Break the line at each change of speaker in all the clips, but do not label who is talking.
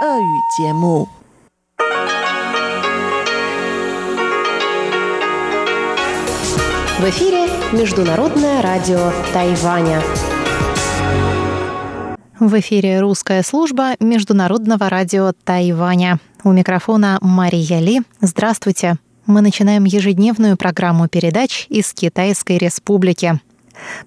В эфире Международное радио Тайваня.
В эфире русская служба Международного радио Тайваня. У микрофона Мария Ли. Здравствуйте. Мы начинаем ежедневную программу передач из Китайской Республики.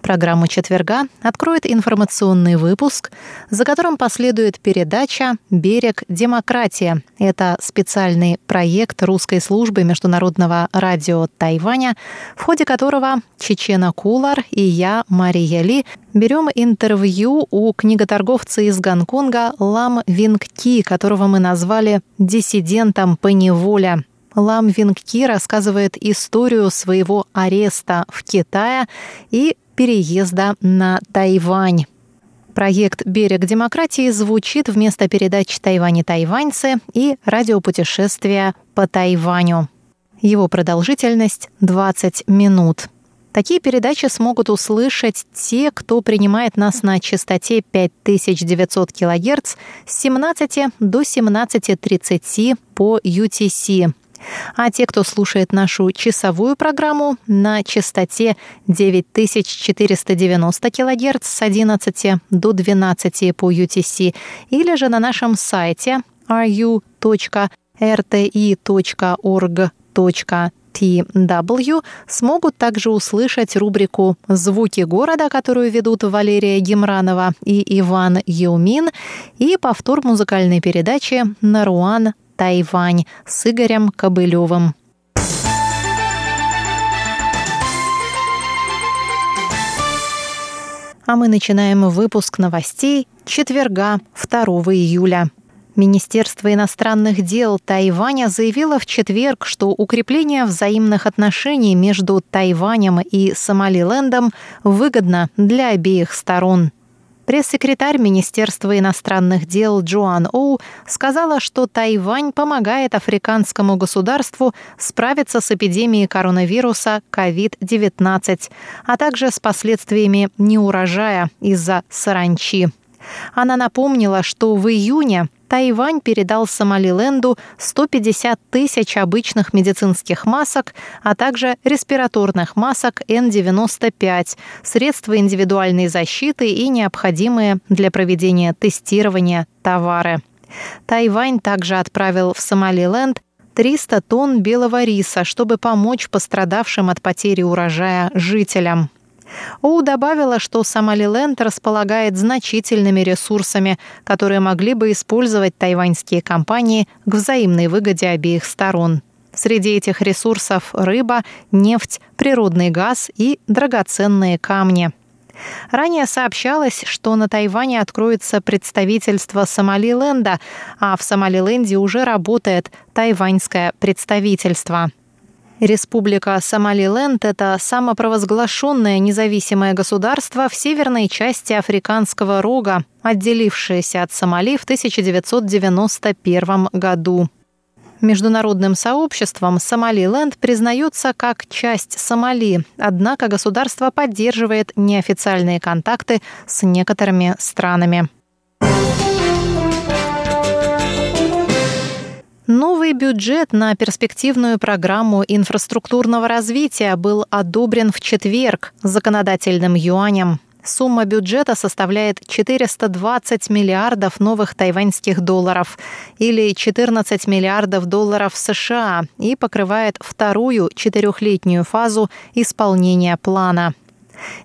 Программу четверга откроет информационный выпуск, за которым последует передача «Берег демократия». Это специальный проект русской службы международного радио Тайваня, в ходе которого Чечена Кулар и я, Мария Ли, берем интервью у книготорговца из Гонконга Лам Винг Ки, которого мы назвали «диссидентом по неволе». Лам Винг Ки рассказывает историю своего ареста в Китае и переезда на Тайвань. Проект «Берег демократии» звучит вместо передач «Тайвань тайваньцы» и радиопутешествия по Тайваню. Его продолжительность — 20 минут. Такие передачи смогут услышать те, кто принимает нас на частоте 5900 кГц с 17 до 17.30 по UTC а те, кто слушает нашу часовую программу на частоте 9490 кГц с 11 до 12 по UTC или же на нашем сайте ru.rti.org.tw смогут также услышать рубрику «Звуки города», которую ведут Валерия Гемранова и Иван Юмин, и повтор музыкальной передачи «Наруан Тайвань с Игорем Кобылевым. А мы начинаем выпуск новостей четверга 2 июля. Министерство иностранных дел Тайваня заявило в четверг, что укрепление взаимных отношений между Тайванем и Сомалилендом выгодно для обеих сторон. Пресс-секретарь Министерства иностранных дел Джоан Оу сказала, что Тайвань помогает африканскому государству справиться с эпидемией коронавируса COVID-19, а также с последствиями неурожая из-за саранчи. Она напомнила, что в июне Тайвань передал Сомалиленду 150 тысяч обычных медицинских масок, а также респираторных масок N95, средства индивидуальной защиты и необходимые для проведения тестирования товары. Тайвань также отправил в Сомалиленд 300 тонн белого риса, чтобы помочь пострадавшим от потери урожая жителям. Оу добавила, что Сомалиленд располагает значительными ресурсами, которые могли бы использовать тайваньские компании к взаимной выгоде обеих сторон. Среди этих ресурсов рыба, нефть, природный газ и драгоценные камни. Ранее сообщалось, что на Тайване откроется представительство Сомалиленда, а в Сомалиленде уже работает тайваньское представительство. Республика Сомалиленд – это самопровозглашенное независимое государство в северной части Африканского рога, отделившееся от Сомали в 1991 году. Международным сообществом Сомалиленд признается как часть Сомали, однако государство поддерживает неофициальные контакты с некоторыми странами. Бюджет на перспективную программу инфраструктурного развития был одобрен в четверг законодательным юанем. Сумма бюджета составляет 420 миллиардов новых тайваньских долларов или 14 миллиардов долларов США и покрывает вторую четырехлетнюю фазу исполнения плана.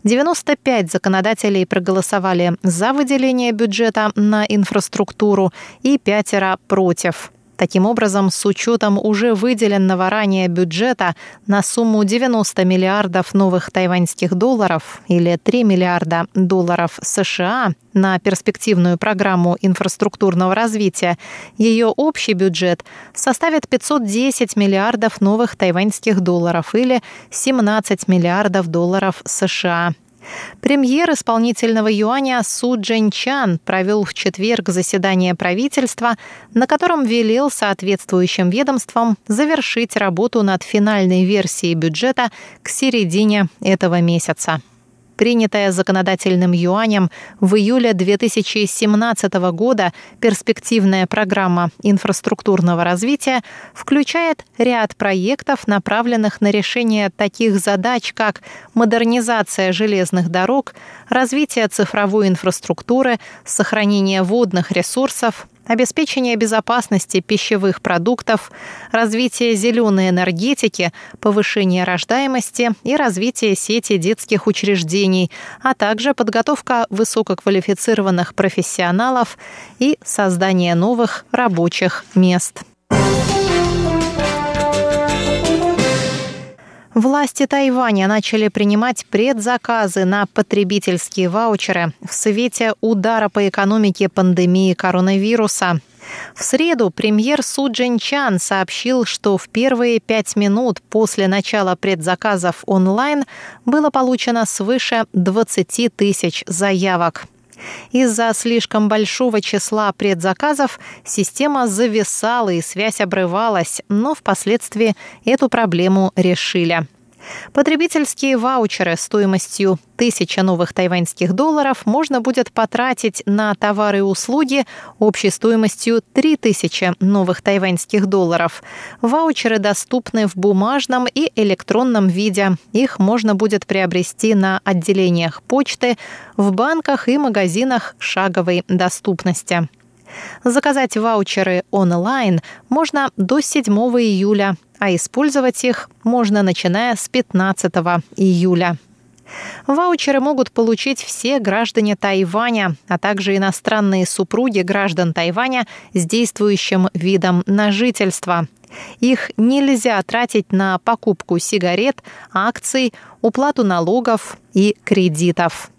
95 законодателей проголосовали за выделение бюджета на инфраструктуру и пятеро против. Таким образом, с учетом уже выделенного ранее бюджета на сумму 90 миллиардов новых тайваньских долларов или 3 миллиарда долларов США на перспективную программу инфраструктурного развития, ее общий бюджет составит 510 миллиардов новых тайваньских долларов или 17 миллиардов долларов США. Премьер исполнительного юаня Су Чан провел в четверг заседание правительства, на котором велел соответствующим ведомствам завершить работу над финальной версией бюджета к середине этого месяца. Принятая законодательным юанем в июле 2017 года перспективная программа инфраструктурного развития включает ряд проектов, направленных на решение таких задач, как модернизация железных дорог, развитие цифровой инфраструктуры, сохранение водных ресурсов, обеспечение безопасности пищевых продуктов, развитие зеленой энергетики, повышение рождаемости и развитие сети детских учреждений, а также подготовка высококвалифицированных профессионалов и создание новых рабочих мест. Власти Тайваня начали принимать предзаказы на потребительские ваучеры в свете удара по экономике пандемии коронавируса. В среду премьер Су Чан сообщил, что в первые пять минут после начала предзаказов онлайн было получено свыше 20 тысяч заявок. Из-за слишком большого числа предзаказов система зависала и связь обрывалась, но впоследствии эту проблему решили. Потребительские ваучеры стоимостью 1000 новых тайваньских долларов можно будет потратить на товары и услуги общей стоимостью 3000 новых тайваньских долларов. Ваучеры доступны в бумажном и электронном виде. Их можно будет приобрести на отделениях почты, в банках и магазинах шаговой доступности. Заказать ваучеры онлайн можно до 7 июля, а использовать их можно начиная с 15 июля. Ваучеры могут получить все граждане Тайваня, а также иностранные супруги граждан Тайваня с действующим видом на жительство. Их нельзя тратить на покупку сигарет, акций, уплату налогов и кредитов.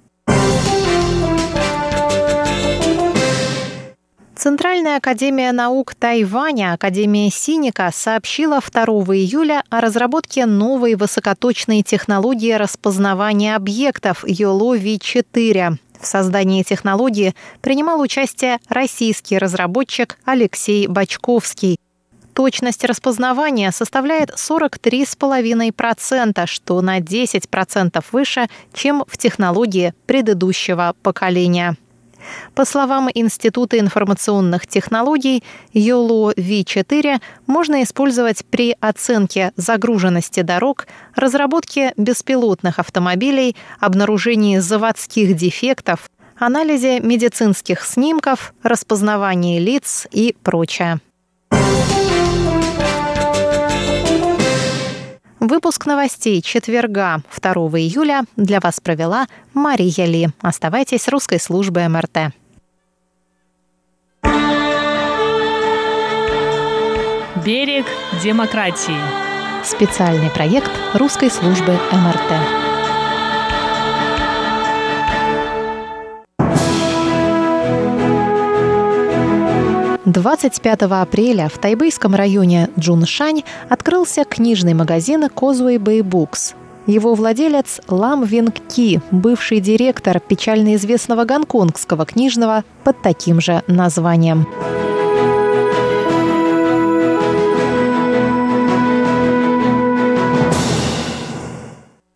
Центральная академия наук Тайваня, Академия Синика, сообщила 2 июля о разработке новой высокоточной технологии распознавания объектов YOLO-V4. В создании технологии принимал участие российский разработчик Алексей Бачковский. Точность распознавания составляет 43,5%, что на 10% выше, чем в технологии предыдущего поколения. По словам Института информационных технологий, YOLO V4 можно использовать при оценке загруженности дорог, разработке беспилотных автомобилей, обнаружении заводских дефектов, анализе медицинских снимков, распознавании лиц и прочее. Выпуск новостей четверга 2 июля для вас провела Мария Ли. Оставайтесь с русской службой МРТ.
Берег демократии.
Специальный проект русской службы МРТ. 25 апреля в тайбэйском районе Джуншань открылся книжный магазин Causeway Bay Books. Его владелец Лам Винг Ки, бывший директор печально известного гонконгского книжного под таким же названием.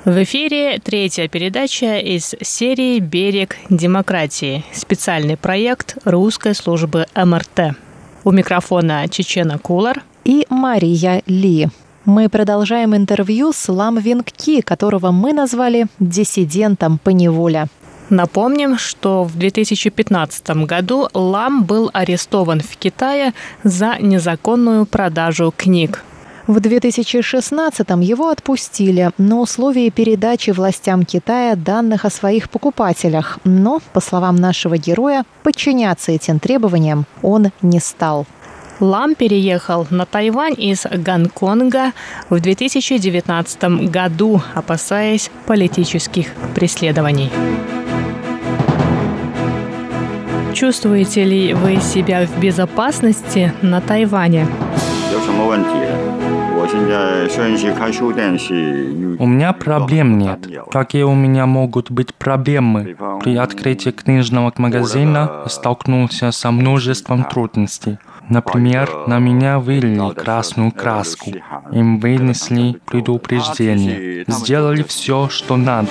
В эфире третья передача из серии «Берег демократии» – специальный проект русской службы МРТ. У микрофона Чечена Кулар
и Мария Ли. Мы продолжаем интервью с Лам Вингки, которого мы назвали «диссидентом по неволе».
Напомним, что в 2015 году Лам был арестован в Китае за незаконную продажу книг.
В 2016-м его отпустили на условии передачи властям Китая данных о своих покупателях, но, по словам нашего героя, подчиняться этим требованиям он не стал.
Лам переехал на Тайвань из Гонконга в 2019 году, опасаясь политических преследований. Чувствуете ли вы себя в безопасности на Тайване?
У меня проблем нет. Какие у меня могут быть проблемы? При открытии книжного магазина столкнулся со множеством трудностей. Например, на меня вылили красную краску. Им вынесли предупреждение. Сделали все, что надо.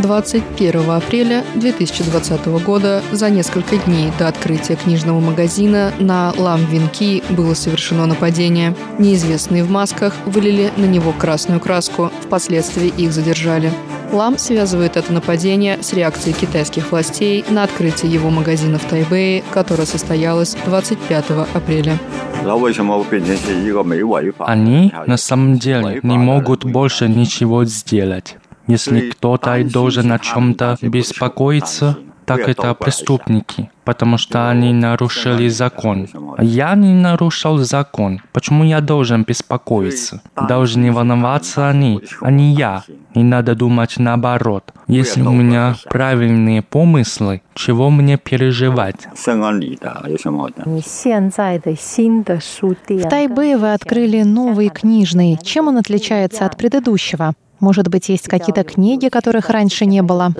21 апреля 2020 года, за несколько дней до открытия книжного магазина на Лам Винки было совершено нападение. Неизвестные в масках вылили на него красную краску, впоследствии их задержали. Лам связывает это нападение с реакцией китайских властей на открытие его магазина в Тайбэе, которое состоялось 25 апреля.
Они на самом деле не могут больше ничего сделать. Если кто-то должен о чем-то беспокоиться, так это преступники, потому что они нарушили закон. Я не нарушил закон. Почему я должен беспокоиться? Должны волноваться они, а не я. Не надо думать наоборот. Если у меня правильные помыслы, чего мне переживать?
В Тайбэе вы открыли новый книжный. Чем он отличается от предыдущего? Может быть, есть какие-то книги, которых раньше не было?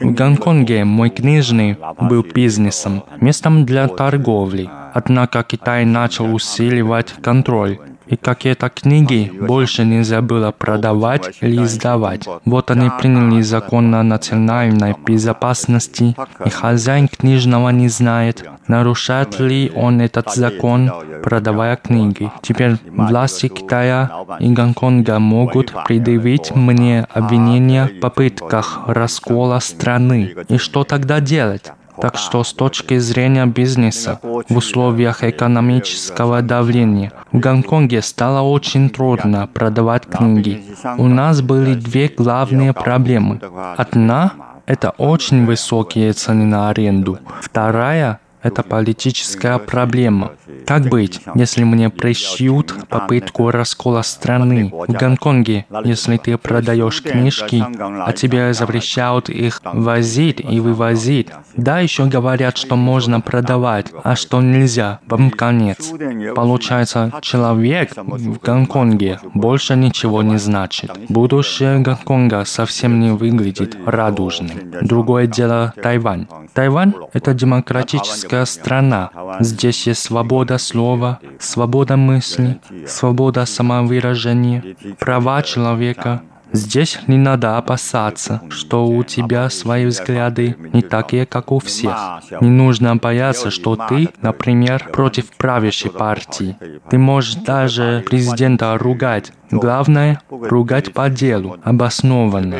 В Гонконге мой книжный был бизнесом, местом для торговли. Однако Китай начал усиливать контроль и какие-то книги больше нельзя было продавать или издавать. Вот они приняли закон о национальной безопасности, и хозяин книжного не знает, нарушает ли он этот закон, продавая книги. Теперь власти Китая и Гонконга могут предъявить мне обвинения в попытках раскола страны. И что тогда делать? Так что с точки зрения бизнеса в условиях экономического давления в Гонконге стало очень трудно продавать книги. У нас были две главные проблемы. Одна – это очень высокие цены на аренду. Вторая это политическая проблема. Как быть, если мне пришьют попытку раскола страны? В Гонконге, если ты продаешь книжки, а тебе запрещают их возить и вывозить. Да, еще говорят, что можно продавать, а что нельзя. Вам конец. Получается, человек в Гонконге больше ничего не значит. Будущее Гонконга совсем не выглядит радужным. Другое дело Тайвань. Тайвань — это демократическая страна. Здесь есть свобода слова, свобода мысли, свобода самовыражения, права человека, Здесь не надо опасаться, что у тебя свои взгляды не такие, как у всех. Не нужно бояться, что ты, например, против правящей партии. Ты можешь даже президента ругать. Главное — ругать по делу, обоснованно.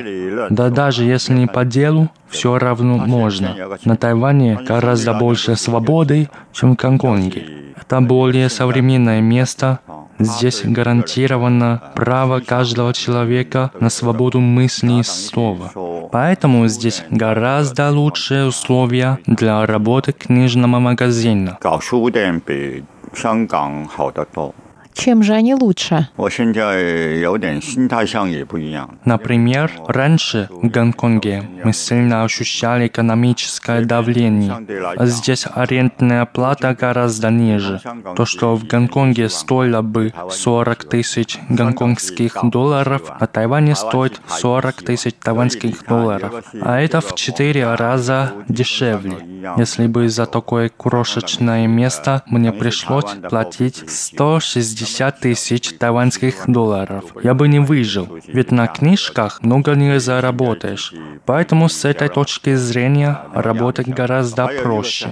Да даже если не по делу, все равно можно. На Тайване гораздо больше свободы, чем в Гонконге. Это более современное место, Здесь гарантировано право каждого человека на свободу мысли и слова. Поэтому здесь гораздо лучшие условия для работы книжного магазина.
Чем же они лучше?
Например, раньше в Гонконге мы сильно ощущали экономическое давление, а здесь арендная плата гораздо ниже. То, что в Гонконге стоило бы 40 тысяч гонконгских долларов, на Тайване стоит 40 тысяч тайваньских долларов. А это в 4 раза дешевле. Если бы за такое крошечное место мне пришлось платить 160 50 тысяч тайваньских долларов. Я бы не выжил, ведь на книжках много не заработаешь. Поэтому с этой точки зрения работать гораздо проще.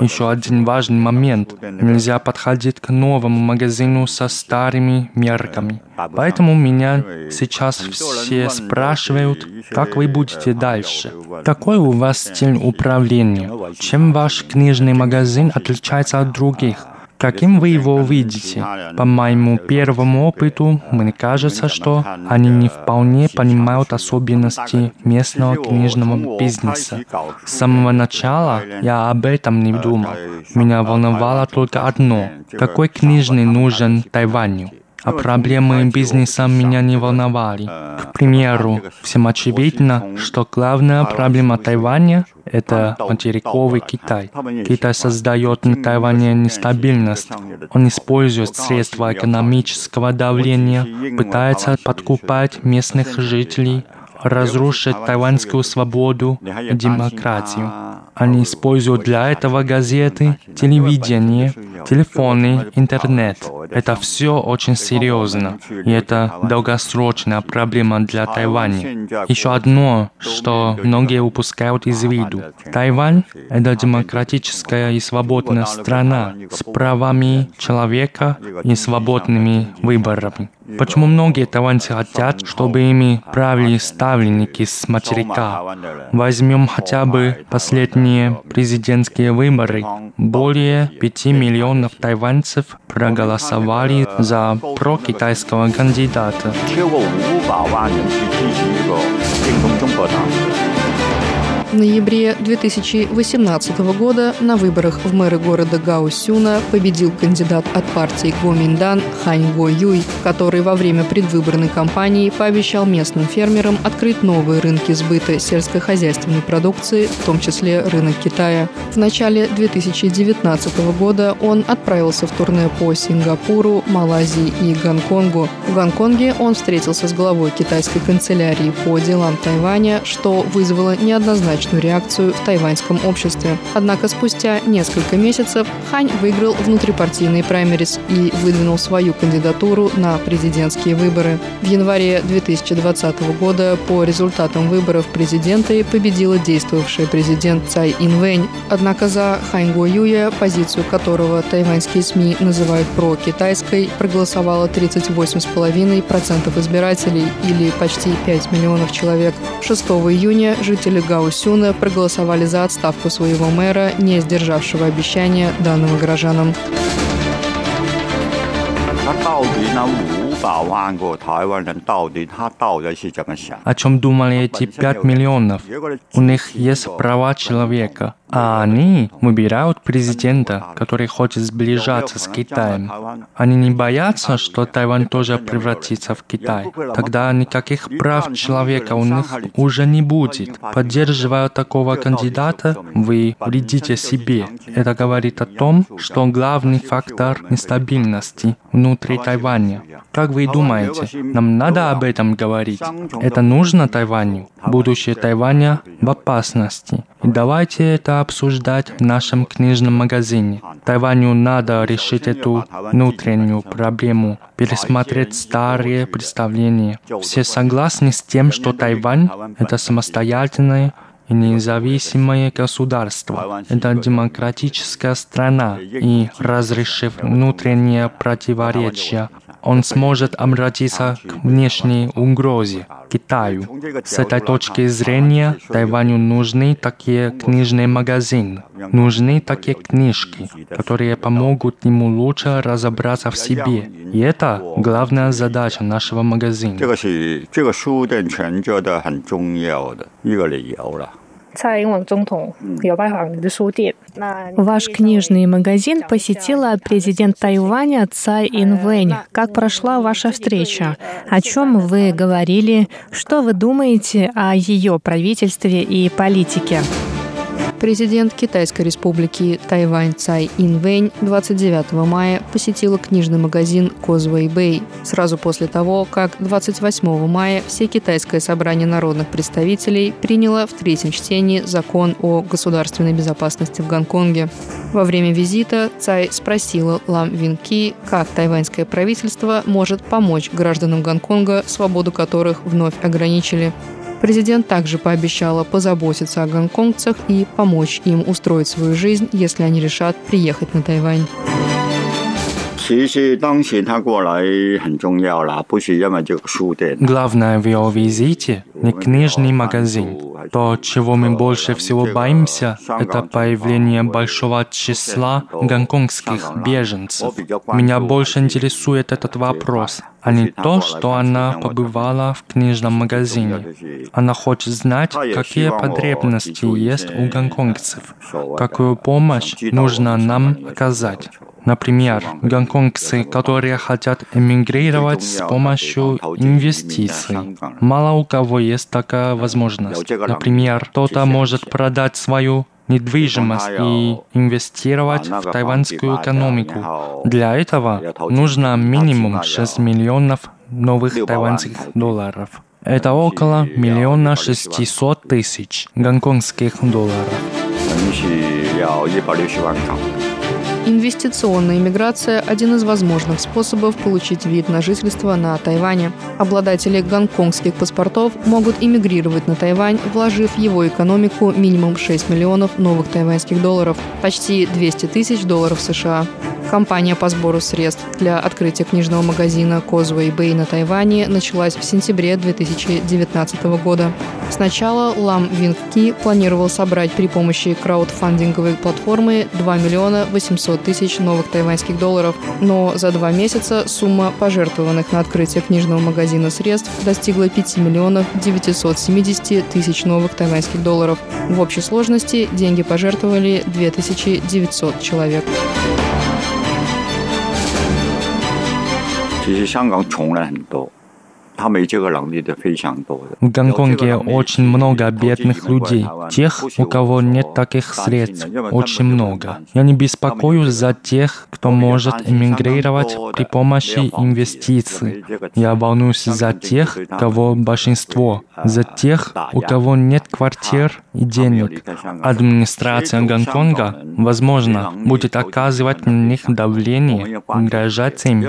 Еще один важный момент. Нельзя подходить к новому магазину со старыми мерками. Поэтому меня сейчас все спрашивают, как вы будете дальше. Какой у вас стиль управления? Чем ваш книжный магазин отличается от других? Каким вы его видите? По моему первому опыту, мне кажется, что они не вполне понимают особенности местного книжного бизнеса. С самого начала я об этом не думал. Меня волновало только одно. Какой книжный нужен Тайваню? А проблемы бизнеса меня не волновали. К примеру, всем очевидно, что главная проблема Тайваня — это материковый Китай. Китай создает на Тайване нестабильность. Он использует средства экономического давления, пытается подкупать местных жителей, разрушить тайваньскую свободу демократию. Они используют для этого газеты, телевидение, телефоны, интернет. Это все очень серьезно, и это долгосрочная проблема для Тайваня. Еще одно, что многие упускают из виду. Тайвань — это демократическая и свободная страна с правами человека и свободными выборами. Почему многие тайваньцы хотят, чтобы ими правили ставленники с материка? Возьмем хотя бы последние президентские выборы. Более 5 миллионов тайваньцев проголосовали за прокитайского кандидата.
Ноябре 2018 года на выборах в мэры города Гаусюна победил кандидат от партии Гоминдан Хань Го Юй, который во время предвыборной кампании пообещал местным фермерам открыть новые рынки сбыта сельскохозяйственной продукции, в том числе рынок Китая. В начале 2019 года он отправился в турне по Сингапуру, Малайзии и Гонконгу. В Гонконге он встретился с главой китайской канцелярии по делам Тайваня, что вызвало неоднозначное однозначную реакцию в тайваньском обществе. Однако спустя несколько месяцев Хань выиграл внутрипартийные праймерис и выдвинул свою кандидатуру на президентские выборы. В январе 2020 года по результатам выборов президента победила действовавшая президент Цай Инвэнь. Однако за Хань Го Юя, позицию которого тайваньские СМИ называют про-китайской, проголосовало 38,5% избирателей или почти 5 миллионов человек. 6 июня жители Гаусю Юна проголосовали за отставку своего мэра, не сдержавшего обещания данного горожанам.
О чем думали эти пять миллионов? У них есть права человека, а они выбирают президента, который хочет сближаться с Китаем. Они не боятся, что Тайвань тоже превратится в Китай. Тогда никаких прав человека у них уже не будет. Поддерживая такого кандидата, вы вредите себе. Это говорит о том, что главный фактор нестабильности внутри Тайваня. Как вы думаете, нам надо об этом говорить? Это нужно Тайваню? Будущее Тайваня в опасности. И давайте это обсуждать в нашем книжном магазине. Тайваню надо решить эту внутреннюю проблему, пересмотреть старые представления. Все согласны с тем, что Тайвань — это самостоятельное и независимое государство. Это демократическая страна, и разрешив внутренние противоречия, он сможет обратиться к внешней угрозе Китаю. С этой точки зрения Тайваню нужны такие книжные магазины, нужны такие книжки, которые помогут ему лучше разобраться в себе. И это главная задача нашего магазина.
蔡英文总统有拜访你的书店。 Ваш книжный магазин посетила президент Тайваня Цай Инвэнь. Как прошла ваша встреча? О чем вы говорили? Что вы думаете о ее правительстве и политике?
Президент Китайской республики Тайвань Цай Инвэнь 29 мая посетила книжный магазин Causeway Bay сразу после того, как 28 мая все китайское собрание народных представителей приняло в третьем чтении закон о государственной безопасности в Гонконге. Во время визита Цай спросила Лам Винки, как тайваньское правительство может помочь гражданам Гонконга, свободу которых вновь ограничили. Президент также пообещала позаботиться о гонконгцах и помочь им устроить свою жизнь, если они решат приехать на Тайвань. 其实当前他过来很重要啦，不是因为这个书店。
Главное в его визите не книжный магазин. То, чего мы больше всего боимся, это появление большого числа гонконгских беженцев. Меня больше интересует этот вопрос, а не то, что она побывала в книжном магазине. Она хочет знать, какие потребности есть у гонконгцев, какую помощь нужно нам оказать. Например, гонконгцы, которые хотят эмигрировать с помощью инвестиций. Мало у кого есть такая возможность. Например, кто-то может продать свою недвижимость и инвестировать в тайваньскую экономику. Для этого нужно минимум 6 миллионов новых тайваньских долларов. Это около миллиона шестисот тысяч гонконгских долларов.
Инвестиционная иммиграция – один из возможных способов получить вид на жительство на Тайване. Обладатели гонконгских паспортов могут иммигрировать на Тайвань, вложив в его экономику минимум 6 миллионов новых тайваньских долларов, почти 200 тысяч долларов США. Компания по сбору средств для открытия книжного магазина Causeway Bay на Тайване началась в сентябре 2019 года. Сначала Лам Винг Ки планировал собрать при помощи краудфандинговой платформы 2 миллиона 800 тысяч новых тайваньских долларов, но за два месяца сумма пожертвованных на открытие книжного магазина средств достигла 5 миллионов 970 тысяч новых тайваньских долларов. В общей сложности деньги пожертвовали 2900 человек.
其实香港穷人很多。 В Гонконге очень много бедных людей, тех, у кого нет таких средств, очень много. Я не беспокоюсь за тех, кто может эмигрировать при помощи инвестиций. Я волнуюсь за тех, кого большинство, за тех, у кого нет квартир и денег. Администрация Гонконга, возможно, будет оказывать на них давление, угрожать им.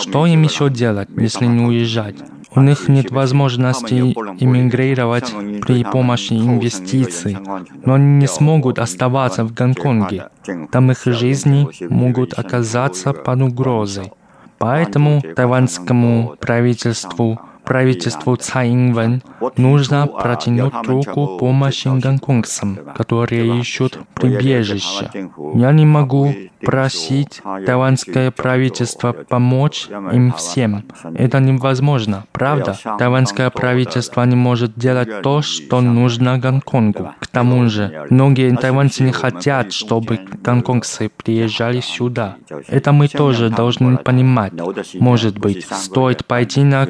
Что им еще делать, если не уезжать? У них нет возможности иммигрировать при помощи инвестиций, но они не смогут оставаться в Гонконге. Там их жизни могут оказаться под угрозой. Поэтому тайваньскому правительству правительству Цай Инвэн нужно протянуть руку помощи гонконгцам, которые ищут прибежище. Я не могу просить тайваньское правительство помочь им всем. Это невозможно, правда? Тайваньское правительство не может делать то, что нужно Гонконгу. К тому же, многие тайваньцы не хотят, чтобы гонконгцы приезжали сюда. Это мы тоже должны понимать. Может быть, стоит пойти на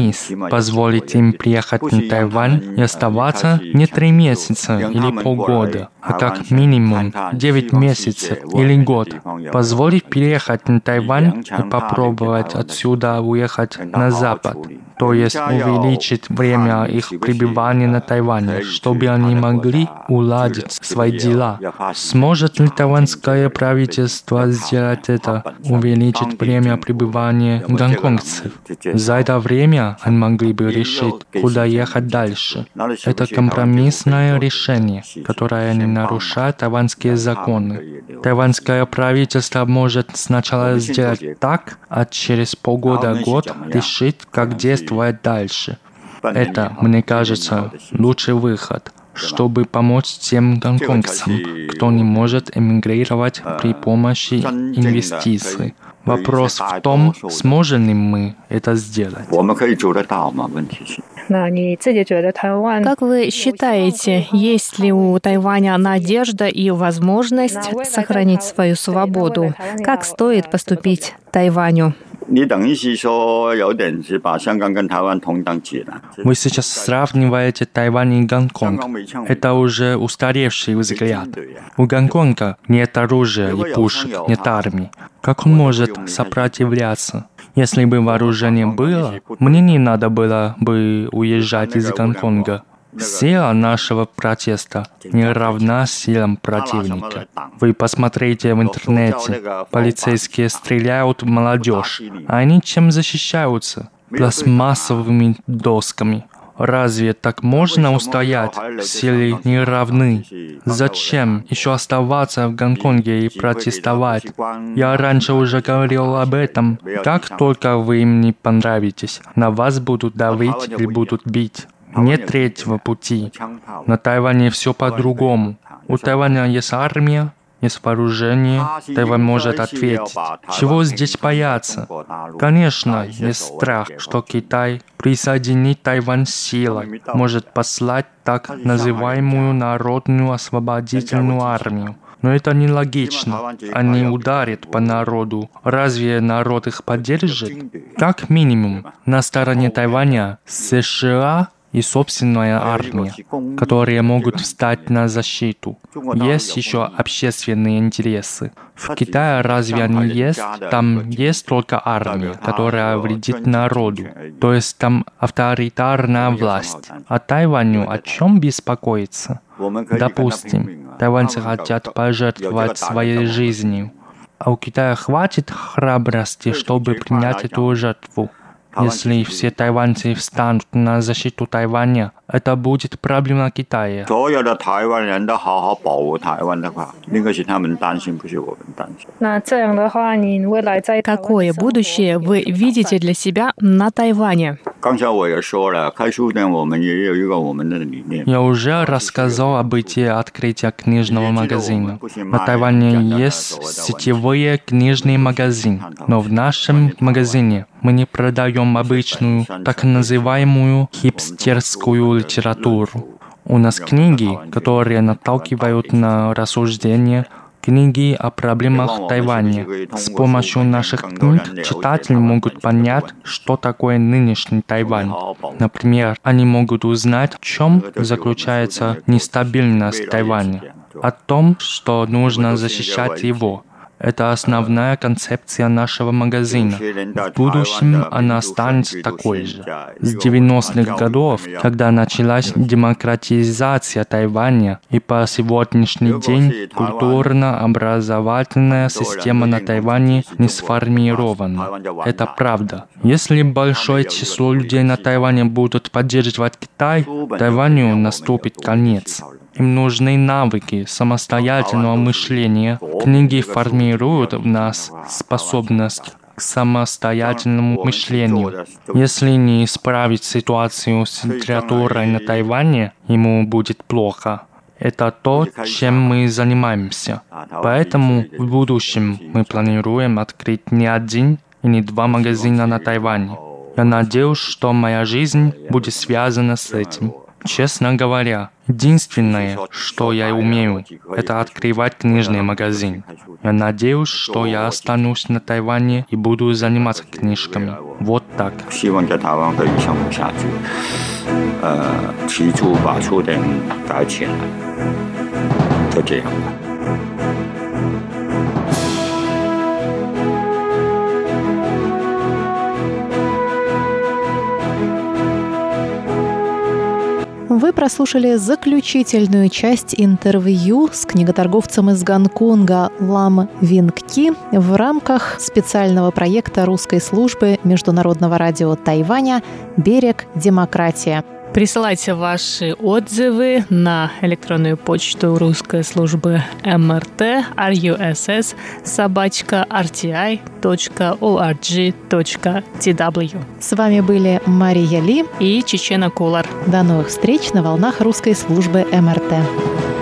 компромисс, позволить им приехать на Тайвань и оставаться не три месяца или полгода, а как минимум 9 месяцев или год. Позволить переехать на Тайвань и попробовать отсюда уехать на запад то есть увеличить время их пребывания на Тайване, чтобы они могли уладить свои дела. Сможет ли тайваньское правительство сделать это, увеличить время пребывания гонконгцев? За это время они могли бы решить, куда ехать дальше. Это компромиссное решение, которое не нарушает тайваньские законы. Тайваньское правительство может сначала сделать так, а через полгода-год решить, как действовать существовать дальше. Это, мне кажется, лучший выход, чтобы помочь тем гонконгцам, кто не может эмигрировать при помощи инвестиций. Вопрос в том, сможем ли мы это сделать.
Как вы считаете, есть ли у Тайваня надежда и возможность сохранить свою свободу? Как стоит поступить Тайваню.
Мы сейчас сравниваете Тайвань и Гонконг. Это уже устаревший взгляд. У Гонконга нет оружия и пушек, нет армии. Как он может сопротивляться? Если бы вооружение было, мне не надо было бы уезжать из Гонконга. Сила нашего протеста не равна силам противника. Вы посмотрите в интернете. Полицейские стреляют в молодежь. А они чем защищаются? Пластмассовыми досками. Разве так можно устоять? Силы не равны. Зачем еще оставаться в Гонконге и протестовать? Я раньше уже говорил об этом. Как только вы им не понравитесь, на вас будут давить или будут бить. Нет третьего пути. На Тайване все по-другому. У Тайваня есть армия, есть вооружение, Тайвань может ответить. Чего здесь бояться? Конечно, есть страх, что Китай присоединит Тайвань силой, может послать так называемую Народную освободительную армию. Но это нелогично. Они ударят по народу. Разве народ их поддержит? Как минимум, на стороне Тайваня США и собственная армия, которые могут встать на защиту. Есть еще общественные интересы. В Китае разве они есть? Там есть только армия, которая вредит народу. То есть там авторитарная власть. А Тайваню о чем беспокоиться? Допустим, тайваньцы хотят пожертвовать своей жизнью. А у Китая хватит храбрости, чтобы принять эту жертву. Если все тайванцы встанут на защиту Тайваня, это будет проблема Китая.
Какое будущее вы видите для себя на Тайване?
刚才我也说了，开书店我们也有一个我们的理念。
Я уже рассказал об идее открытия книжного магазина. На Тайване есть сетевые книжные магазины, но в нашем магазине мы не продаем обычную, так называемую хипстерскую литературу. У нас книги, которые наталкивают на рассуждения, книги о проблемах Тайваня. С помощью наших книг читатели могут понять, что такое нынешний Тайвань. Например, они могут узнать, в чем заключается нестабильность Тайваня, о том, что нужно защищать его. Это основная концепция нашего магазина. В будущем она останется такой же. С 90-х годов, когда началась демократизация Тайваня, и по сегодняшний день культурно-образовательная система на Тайване не сформирована. Это правда. Если большое число людей на Тайване будут поддерживать Китай, Тайваню наступит конец. Им нужны навыки самостоятельного мышления. Книги формируют в нас способность к самостоятельному мышлению. Если не исправить ситуацию с литературой на Тайване, ему будет плохо. Это то, чем мы занимаемся. Поэтому в будущем мы планируем открыть не один и не два магазина на Тайване. Я надеюсь, что моя жизнь будет связана с этим. Честно говоря, единственное, что я умею, это открывать книжный магазин. Я надеюсь, что я останусь на Тайване и буду заниматься книжками. Вот так.
希望在台湾可以生活下去，呃，提出把书店改起来，就这样吧。
Вы прослушали заключительную часть интервью с книготорговцем из Гонконга Лам Винг в рамках специального проекта русской службы Международного радио Тайваня «Берег. Демократия».
Присылайте ваши отзывы на электронную почту русской службы МРТ russ собачка rti.org.tw.
С вами были Мария Ли.
И Чечена Кулар.
До новых встреч на волнах русской службы МРТ.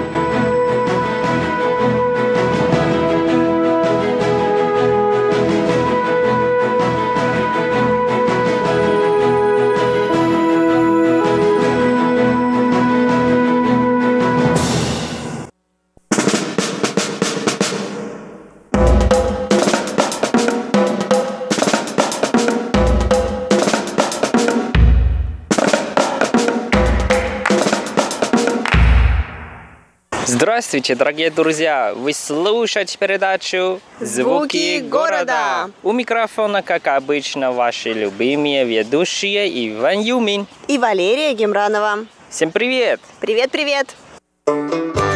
Здравствуйте, дорогие друзья! Вы слушаете передачу
«Звуки города».
У микрофона, как обычно, ваши любимые ведущие Иван Юмин.
И Валерия Гемранова.
Всем привет!
Привет-привет!
Привет,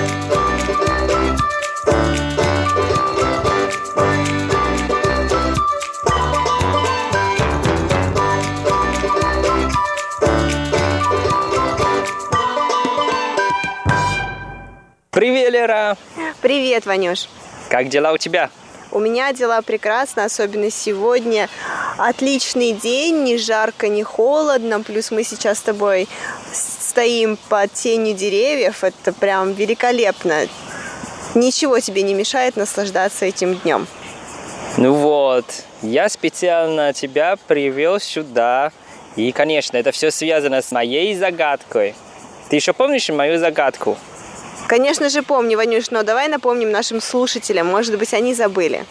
Лера!
Привет, Ванюш!
Как дела у тебя?
У меня дела прекрасно, особенно сегодня. Отличный день, ни жарко, ни холодно. Плюс мы сейчас с тобой стоим под тенью деревьев. Это прям великолепно. Ничего тебе не мешает наслаждаться этим днем.
Ну вот, я специально тебя привел сюда. И, конечно, это все связано с моей загадкой. Ты еще помнишь мою загадку?
Конечно же помню, Ванюш, но давай напомним нашим слушателям, может быть, они забыли.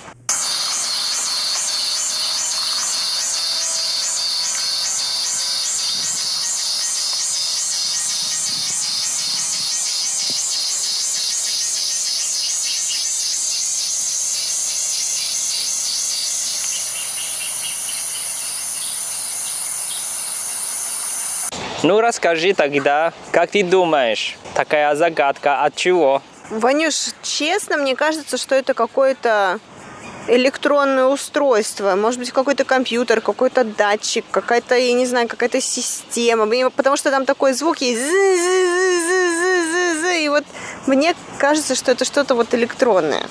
Ну, расскажи тогда, как ты думаешь, такая загадка от чего?
Ванюш, честно, мне кажется, что это какое-то электронное устройство, может быть, какой-то компьютер, какой-то датчик, какая-то, я не знаю, какая-то система, потому что там такой звук есть, и вот мне кажется, что это что-то вот электронное.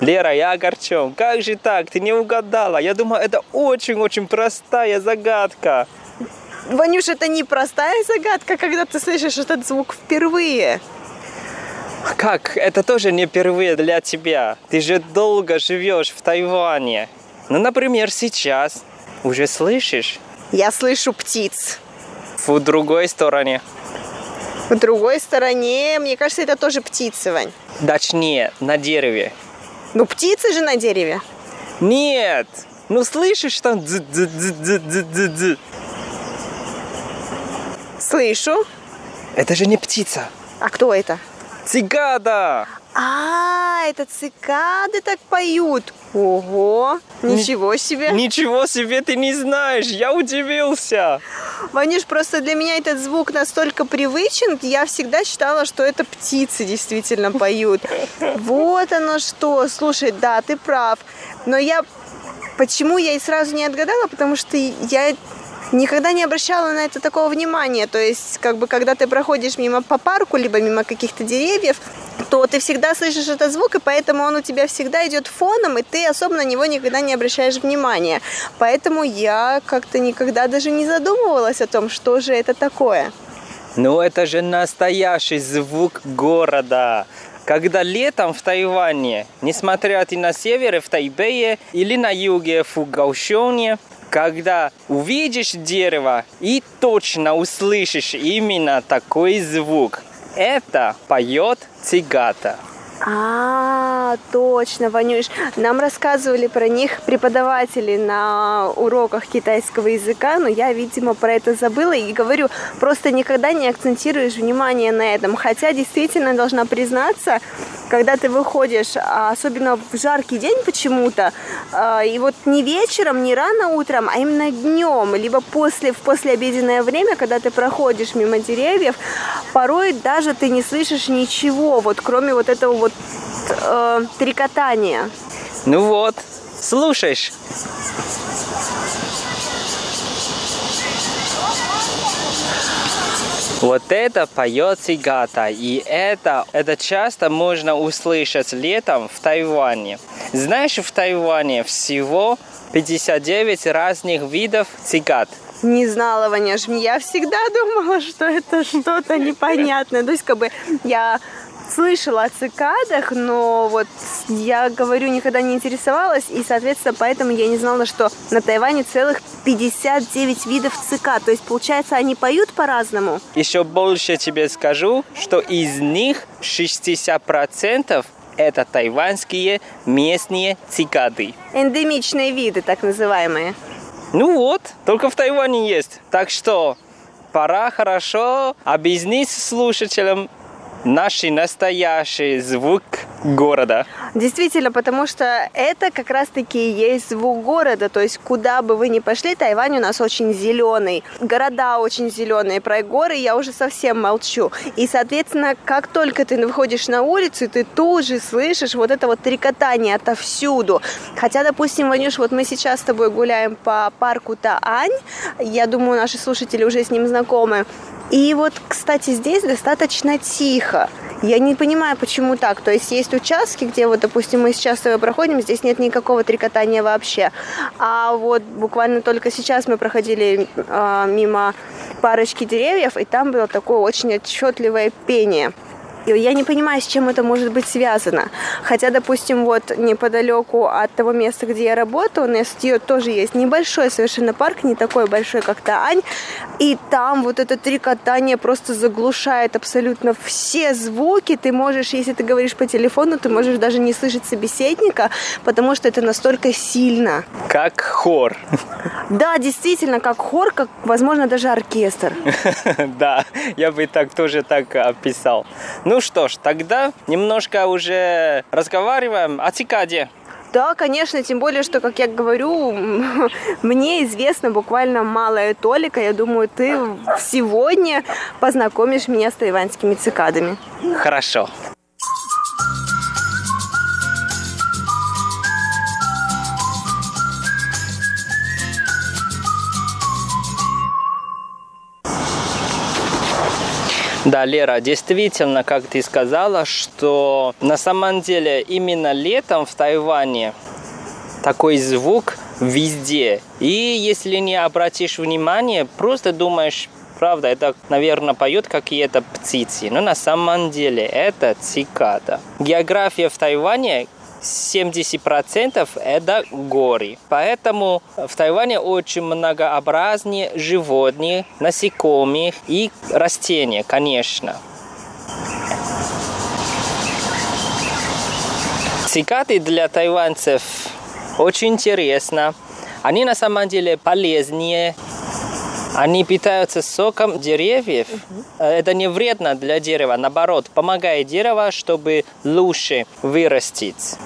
Лера, я огорчен. Как же так? Ты не угадала. Я думаю, это очень-очень простая загадка.
Ванюш, это не простая загадка, когда ты слышишь этот звук впервые.
Как? Это тоже не впервые для тебя. Ты же долго живешь в Тайване. Ну, например, сейчас. Уже слышишь?
Я слышу птиц.
В другой стороне.
В другой стороне, мне кажется, это тоже птицы, Вань.
Точнее, на дереве.
Ну, птицы же на дереве.
Нет. Ну, слышишь там дз дз дз дз дз дз
Слышу.
Это же не птица.
А кто это?
Цикада!
А, это цикады так поют. Ого, ничего себе.
Ничего себе ты не знаешь, я удивился.
Ванюш, просто для меня этот звук настолько привычен, я всегда считала, что это птицы действительно поют. Вот оно что. Слушай, да, ты прав. Но я... Почему я и сразу не отгадала? Потому что я никогда не обращала на это такого внимания. То есть, как бы, когда ты проходишь мимо по парку, либо мимо каких-то деревьев, то ты всегда слышишь этот звук, и поэтому он у тебя всегда идет фоном, и ты особо на него никогда не обращаешь внимания. Поэтому я как-то никогда даже не задумывалась о том, что же это такое.
Ну, это же настоящий звук города. Когда летом в Тайване, несмотря ты на севере, в Тайбэе или на юге в Гаушоне, когда увидишь дерево и точно услышишь именно такой звук, это поет цигата.
А, точно, Ванюш. Нам рассказывали про них преподаватели на уроках китайского языка, но я, видимо, про это забыла и говорю, просто никогда не акцентируешь внимание на этом. Хотя, действительно, должна признаться, когда ты выходишь, а особенно в жаркий день почему-то, а, и вот не вечером, не рано утром, а именно днем, либо после, в послеобеденное время, когда ты проходишь мимо деревьев, порой даже ты не слышишь ничего, вот кроме вот этого вот э, трекотания.
Ну вот, слушаешь. Вот это поет цигата, и это, это часто можно услышать летом в Тайване. Знаешь, в Тайване всего 59 разных видов цигат.
Не знала, Ваняш. Я всегда думала, что это что-то непонятное. То есть, как бы я слышала о цикадах, но вот я говорю, никогда не интересовалась, и, соответственно, поэтому я не знала, что на Тайване целых 59 видов цикад. То есть, получается, они поют по-разному.
Еще больше тебе скажу, что из них 60% это тайваньские местные цикады.
Эндемичные виды, так называемые.
Ну вот, только в Тайване есть. Так что пора хорошо объяснить слушателям наш настоящий звук города.
Действительно, потому что это как раз-таки и есть звук города. То есть, куда бы вы ни пошли, Тайвань у нас очень зеленый. Города очень зеленые. Про горы я уже совсем молчу. И, соответственно, как только ты выходишь на улицу, ты тут же слышишь вот это вот трекотание отовсюду. Хотя, допустим, Ванюш, вот мы сейчас с тобой гуляем по парку Таань. Я думаю, наши слушатели уже с ним знакомы. И вот, кстати, здесь достаточно тихо. Я не понимаю, почему так. То есть есть участки, где вот, допустим, мы сейчас с проходим, здесь нет никакого трекотания вообще. А вот буквально только сейчас мы проходили э, мимо парочки деревьев, и там было такое очень отчетливое пение. И я не понимаю, с чем это может быть связано. Хотя, допустим, вот неподалеку от того места, где я работаю, на СТИО тоже есть небольшой совершенно парк, не такой большой, как Таань. И там вот это трикотание просто заглушает абсолютно все звуки. Ты можешь, если ты говоришь по телефону, ты можешь даже не слышать собеседника, потому что это настолько сильно.
Как хор.
Да, действительно, как хор, как, возможно, даже оркестр.
Да, я бы так тоже так описал. Ну что ж, тогда немножко уже разговариваем о цикаде.
Да, конечно, тем более, что, как я говорю, мне известно буквально малая толика. Я думаю, ты сегодня познакомишь меня с тайваньскими цикадами.
Хорошо. Да, Лера, действительно, как ты сказала, что на самом деле именно летом в Тайване такой звук везде. И если не обратишь внимание, просто думаешь, правда, это, наверное, поют какие-то птицы. Но на самом деле это цикада. География в Тайване 70% это горы. Поэтому в Тайване очень многообразнее животных, насекомых и растения, конечно. Цикады для тайванцев очень интересно. Они на самом деле полезнее. Они питаются соком деревьев. Это не вредно для дерева, наоборот, помогает дереву, чтобы лучше вырастить.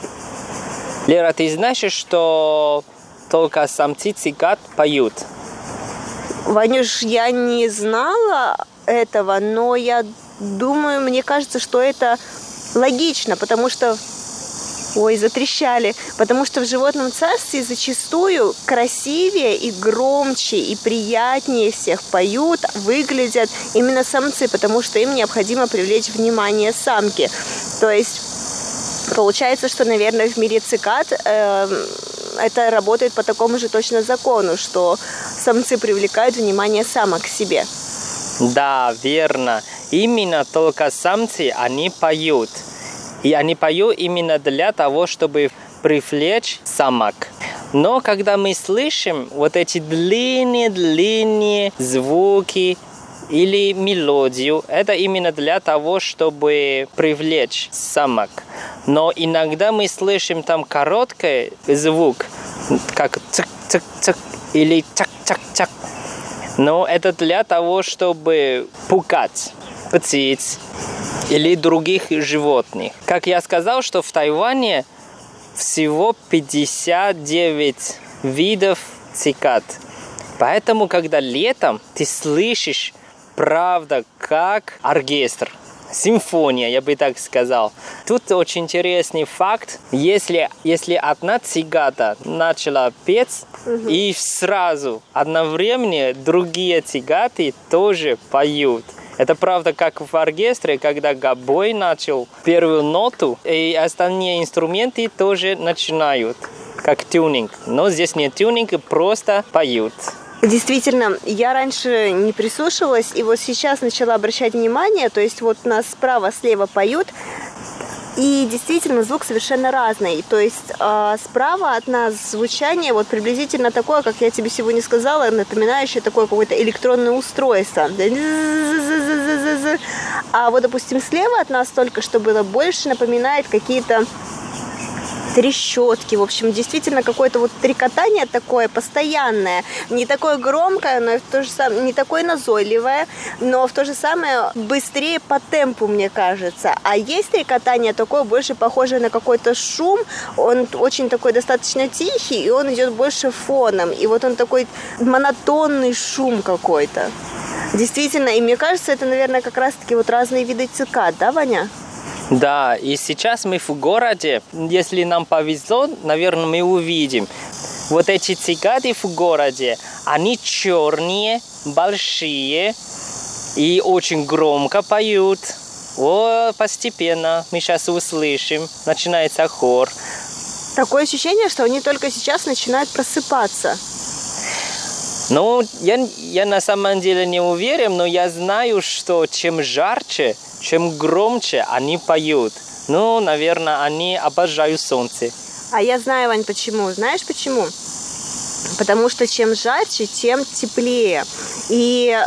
Лера, ты знаешь, что только самцы цикад поют?
Ванюш, я не знала этого, но я думаю, мне кажется, что это логично, потому что Ой, затрещали. Потому что в животном царстве зачастую красивее и громче и приятнее всех поют, выглядят именно самцы, потому что им необходимо привлечь внимание самки. То есть Получается, что, наверное, в мире цикад э, это работает по такому же точно закону, что самцы привлекают внимание самок к себе.
Да, верно. Именно только самцы, они поют. И они поют именно для того, чтобы привлечь самок. Но когда мы слышим вот эти длинные-длинные звуки или мелодию, это именно для того, чтобы привлечь самок. Но иногда мы слышим там короткий звук, как цик-цик-цик или чак-чак-чак. Но это для того, чтобы пугать птиц или других животных. Как я сказал, что в Тайване всего 59 видов цикад. Поэтому, когда летом ты слышишь, правда, как оркестр, симфония, я бы так сказал. Тут очень интересный факт. Если, если одна цигата начала петь, угу. и сразу одновременно другие цигаты тоже поют. Это правда, как в оркестре, когда гобой начал первую ноту, и остальные инструменты тоже начинают, как тюнинг. Но здесь не тюнинг, просто поют.
Действительно, я раньше не прислушивалась, и вот сейчас начала обращать внимание, то есть вот нас справа, слева поют, и действительно звук совершенно разный. То есть э, справа от нас звучание вот приблизительно такое, как я тебе сегодня сказала, напоминающее такое какое-то электронное устройство. А вот, допустим, слева от нас только что было больше напоминает какие-то трещотки. В общем, действительно какое-то вот трекотание такое постоянное. Не такое громкое, но в то же самое, не такое назойливое, но в то же самое быстрее по темпу, мне кажется. А есть трекотание такое больше похожее на какой-то шум. Он очень такой достаточно тихий, и он идет больше фоном. И вот он такой монотонный шум какой-то. Действительно, и мне кажется, это, наверное, как раз-таки вот разные виды цикад, да, Ваня?
Да, и сейчас мы в городе. Если нам повезло, наверное, мы увидим. Вот эти цикады в городе, они черные, большие и очень громко поют. О, постепенно мы сейчас услышим. Начинается хор.
Такое ощущение, что они только сейчас начинают просыпаться.
Ну, я, я на самом деле не уверен, но я знаю, что чем жарче, чем громче они поют. Ну, наверное, они обожают солнце.
А я знаю, Вань, почему. Знаешь почему? Потому что чем жарче, тем теплее. И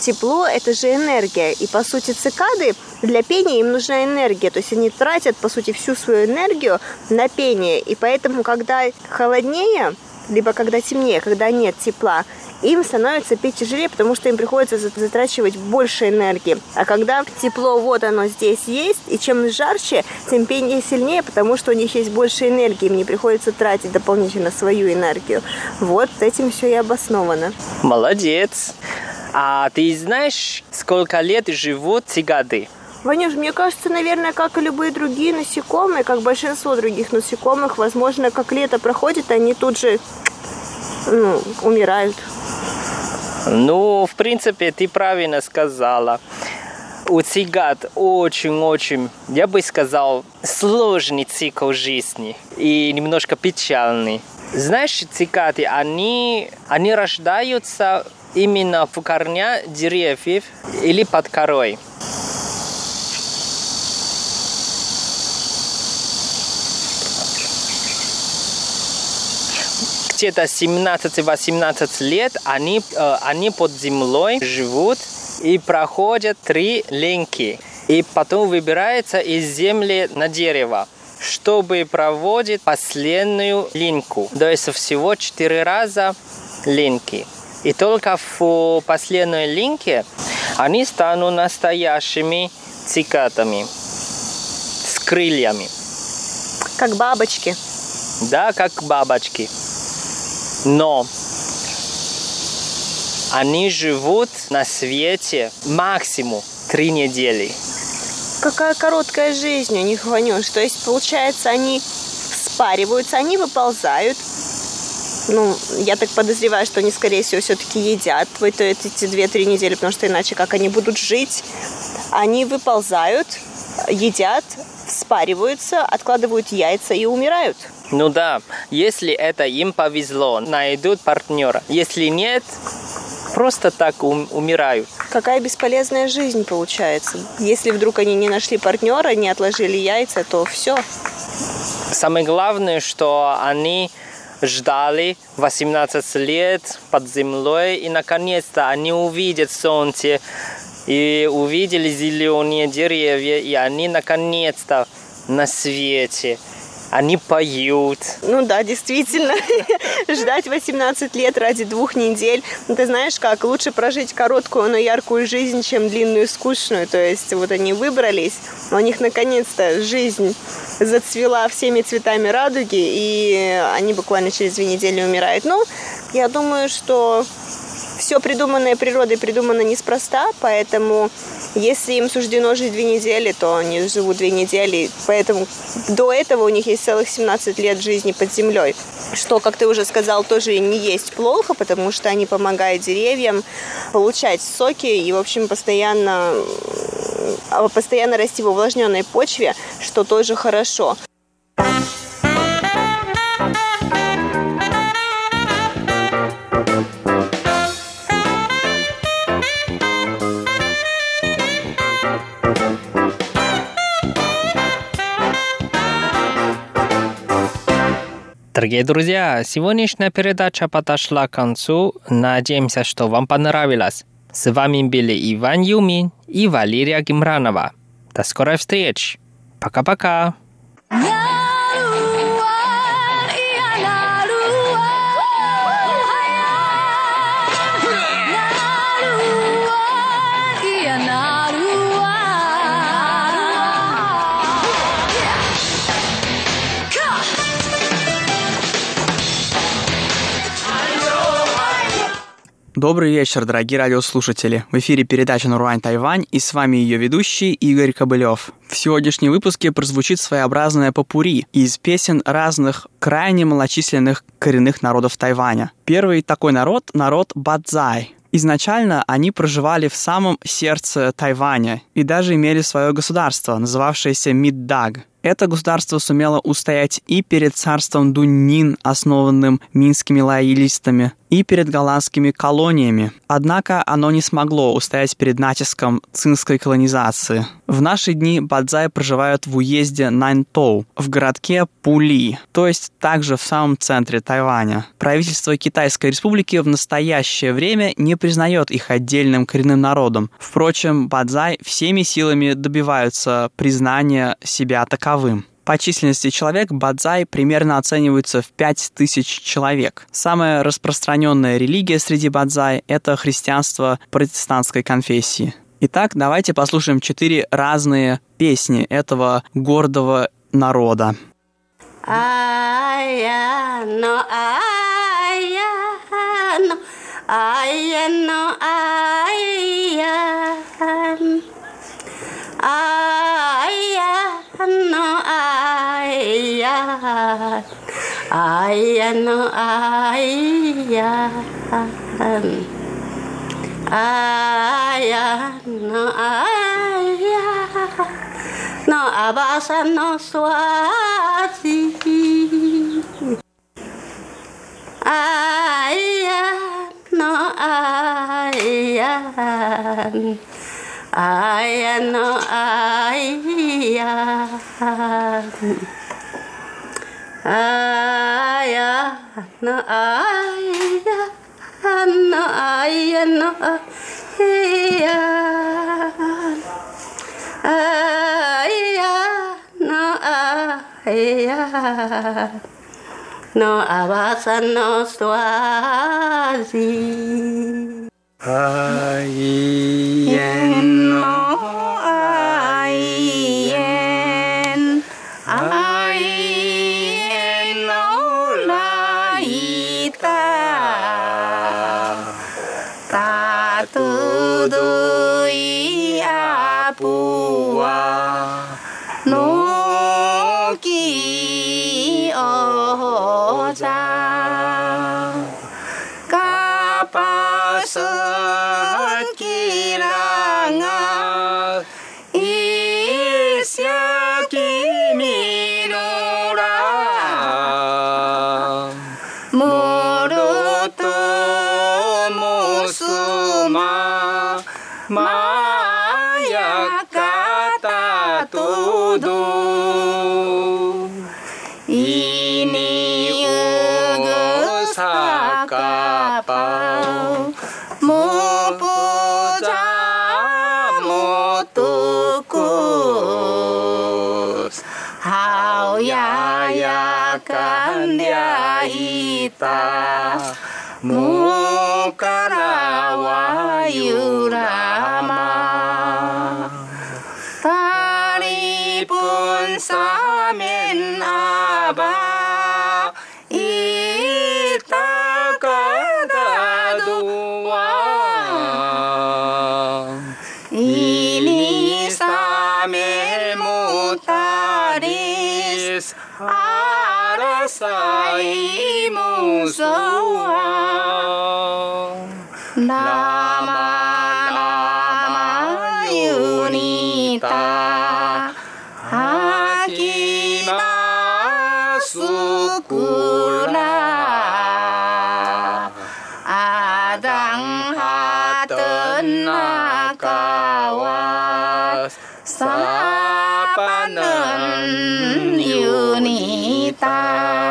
тепло – это же энергия. И, по сути, цикады для пения им нужна энергия. То есть они тратят, по сути, всю свою энергию на пение. И поэтому, когда холоднее, либо когда темнее, когда нет тепла, им становится пить тяжелее, потому что им приходится затрачивать больше энергии. А когда тепло, вот оно здесь есть, и чем жарче, тем пение сильнее, потому что у них есть больше энергии, им не приходится тратить дополнительно свою энергию. Вот этим все и обосновано.
Молодец. А ты знаешь, сколько лет живут цигады?
Ванюш, мне кажется, наверное, как и любые другие насекомые, как большинство других насекомых, возможно, как лето проходит, они тут же ну, умирают.
Ну, в принципе, ты правильно сказала. У цикад очень-очень, я бы сказал, сложный цикл жизни и немножко печальный. Знаешь, цикады, они, они рождаются именно в корня деревьев или под корой. Где-то 17-18 лет они, они под землей живут и проходят три линки. И потом выбирается из земли на дерево чтобы проводить последнюю линку. То есть всего четыре раза линки. И только в последней линке они станут настоящими цикатами с крыльями.
Как бабочки.
Да, как бабочки. Но они живут на свете максимум три недели.
Какая короткая жизнь у них, Ванюш. То есть, получается, они спариваются, они выползают. Ну, я так подозреваю, что они, скорее всего, все-таки едят в эти две-три недели, потому что иначе как они будут жить? Они выползают, едят, спариваются, откладывают яйца и умирают.
Ну да, если это им повезло, найдут партнера. Если нет, просто так ум- умирают.
Какая бесполезная жизнь получается. Если вдруг они не нашли партнера, не отложили яйца, то все.
Самое главное, что они ждали 18 лет под землей, и наконец-то они увидят солнце, и увидели зеленые деревья, и они наконец-то на свете они поют.
Ну да, действительно. Ждать 18 лет ради двух недель. Ну, ты знаешь как, лучше прожить короткую, но яркую жизнь, чем длинную, скучную. То есть вот они выбрались, у них наконец-то жизнь зацвела всеми цветами радуги, и они буквально через две недели умирают. Ну, я думаю, что все придуманное природой придумано неспроста, поэтому если им суждено жить две недели, то они живут две недели. Поэтому до этого у них есть целых 17 лет жизни под землей. Что, как ты уже сказал, тоже не есть плохо, потому что они помогают деревьям получать соки и, в общем, постоянно, постоянно расти в увлажненной почве, что тоже хорошо.
Дорогие друзья, сегодняшняя передача подошла к концу. Надеемся, что вам понравилось. С вами были Иван Юмин и Валерия Гимранова. До скорой встречи. Пока-пока.
Добрый вечер, дорогие радиослушатели. В эфире передача «Наруань Тайвань» и с вами ее ведущий Игорь Кобылев. В сегодняшнем выпуске прозвучит своеобразная попури из песен разных крайне малочисленных коренных народов Тайваня. Первый такой народ – народ Бадзай. Изначально они проживали в самом сердце Тайваня и даже имели свое государство, называвшееся Миддаг. Это государство сумело устоять и перед царством Дуннин, основанным минскими лоялистами, и перед голландскими колониями. Однако оно не смогло устоять перед натиском цинской колонизации. В наши дни бадзаи проживают в уезде Наньтоу, в городке Пули, то есть также в самом центре Тайваня. Правительство Китайской республики в настоящее время не признает их отдельным коренным народом. Впрочем, бадзай всеми силами добиваются признания себя таковым. По численности человек Бадзай примерно оцениваются в 5000 человек. Самая распространенная религия среди Бадзай – это христианство протестантской конфессии. Итак, давайте послушаем четыре разные песни этого гордого народа. Ая, nó ai ya ai à, nó ai ya ai nó ai ya no
abasa no suati ai no ai ya ai no ai ya ai no ai ya no ai no ai ya ai
ya no
ai ya no abasan no suazi 哎耶喏哎耶，哎耶喏那伊达，大肚肚伊阿布哇。akan dia ita mukara wayurama tari pun sa 为母受啊。那嘛那嘛有你大，阿基玛苏古拉，阿当哈德那嘎瓦，萨巴嫩有你大。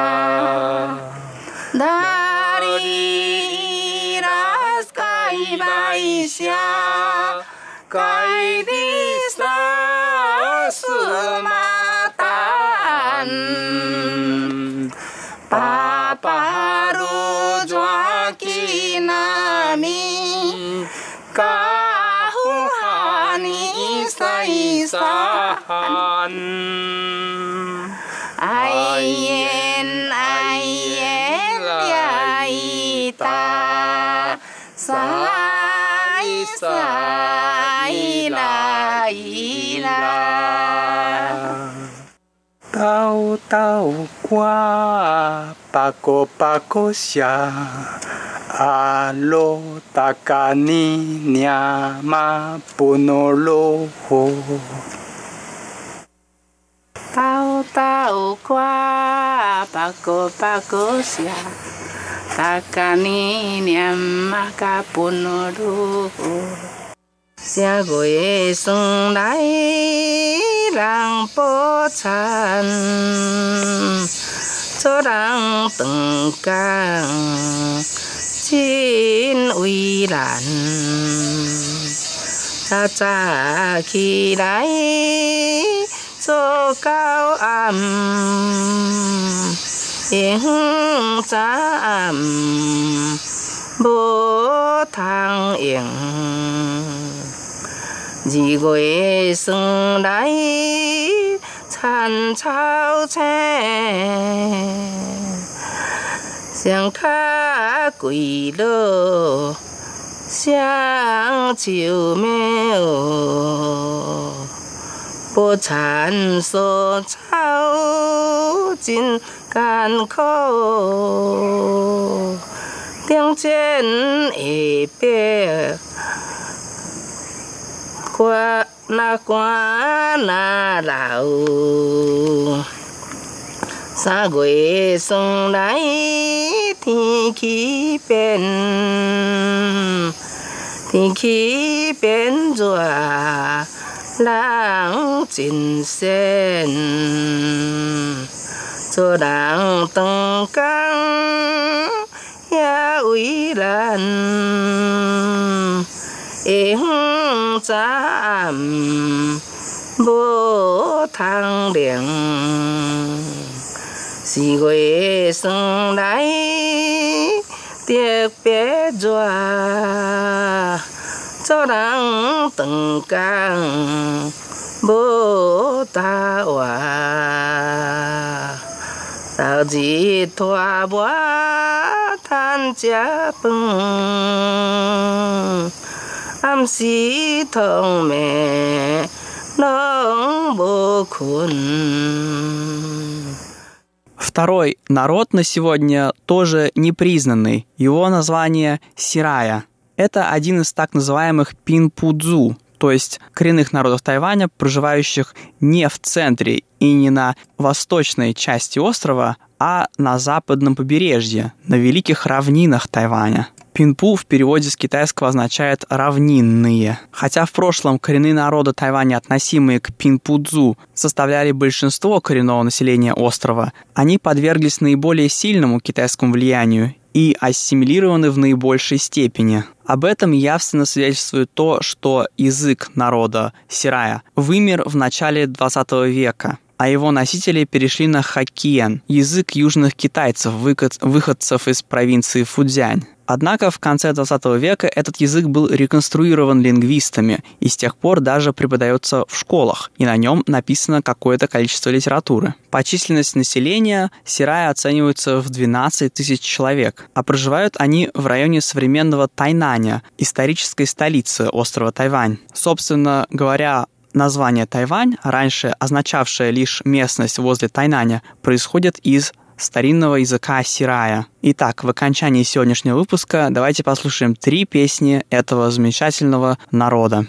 anh. Ai yên ai yên ai ta. sai sai lại là
tao tao qua paco paco xa. Alo takani nyama punolo
ho 大乌瓜，八个八个下，大家你念嘛个不努力。下月送来两包餐，做人等干，真为难。早起来。做到暗，永暂无通用。二月霜来，春草青，双脚跪落，双手猫。不缠素草，真艰苦。冬春的白，刮那刮那，老三月送来天气变，天气变热。人真闲。做人当工也为难，下昏早无通凉。四月霜来特别热，sorang tengkang bo ta wa ta ji toa bua tan jia peng am si thong me nong bo kun
Второй народ на сегодня тоже непризнанный. Его название Сирая – это один из так называемых пинпудзу, то есть коренных народов Тайваня, проживающих не в центре и не на восточной части острова, а на западном побережье, на великих равнинах Тайваня. Пинпу в переводе с китайского означает «равнинные». Хотя в прошлом коренные народы Тайваня, относимые к Пинпудзу, составляли большинство коренного населения острова, они подверглись наиболее сильному китайскому влиянию и ассимилированы в наибольшей степени. Об этом явственно свидетельствует то, что язык народа Сирая вымер в начале 20 века, а его носители перешли на хоккиен, язык южных китайцев, выходцев из провинции Фудзянь. Однако в конце 20 века этот язык был реконструирован лингвистами и с тех пор даже преподается в школах, и на нем написано какое-то количество литературы. По численности населения Сирая оценивается в 12 тысяч человек, а проживают они в районе современного Тайнаня, исторической столицы острова Тайвань. Собственно говоря, Название Тайвань, раньше означавшее лишь местность возле Тайнаня, происходит из старинного языка сирая. Итак, в окончании сегодняшнего выпуска давайте послушаем три песни этого замечательного народа.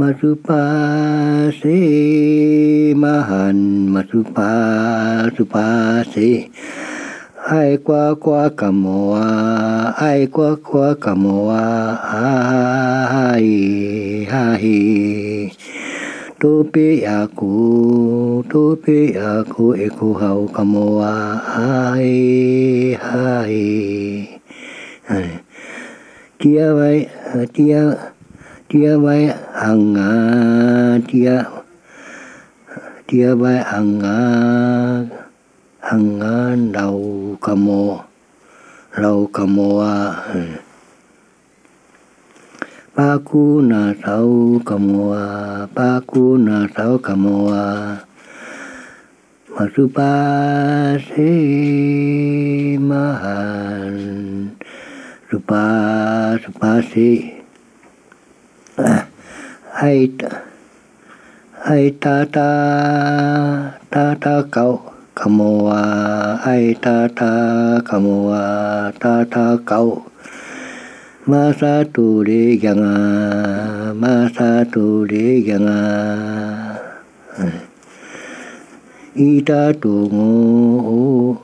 Masupa se mahan masupa supa se ai qua qua kamoa ai qua qua kamoa ai hai. Tope aku tope aku eko hau kamoa ai ai kia vậy, kia chia bay hằng à, chia chia bay hằng
hằng à, đầu à, cầm mồ lâu cầm mồ ba cu na tàu cầm mồ ba cu na tàu cầm mồ mà sư ba thế ma hàn, sư ba sư ba thế はい、はい、たた、たたかう、かもは、はい、たた、かもは、たたかう。まさとりやが、まさとりやが。いたとも、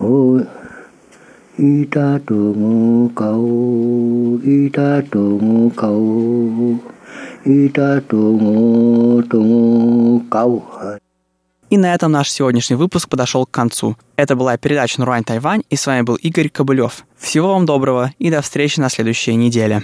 お、お、tu de yanga ita tu ngo o ita tu ngo kau ita tu ngo kau ita tu ngo tu ngo kau
И на этом наш сегодняшний выпуск подошел к концу. Это была передача «Нурань Тайвань», и с вами был Игорь Кобылев. Всего вам доброго и до встречи на следующей неделе.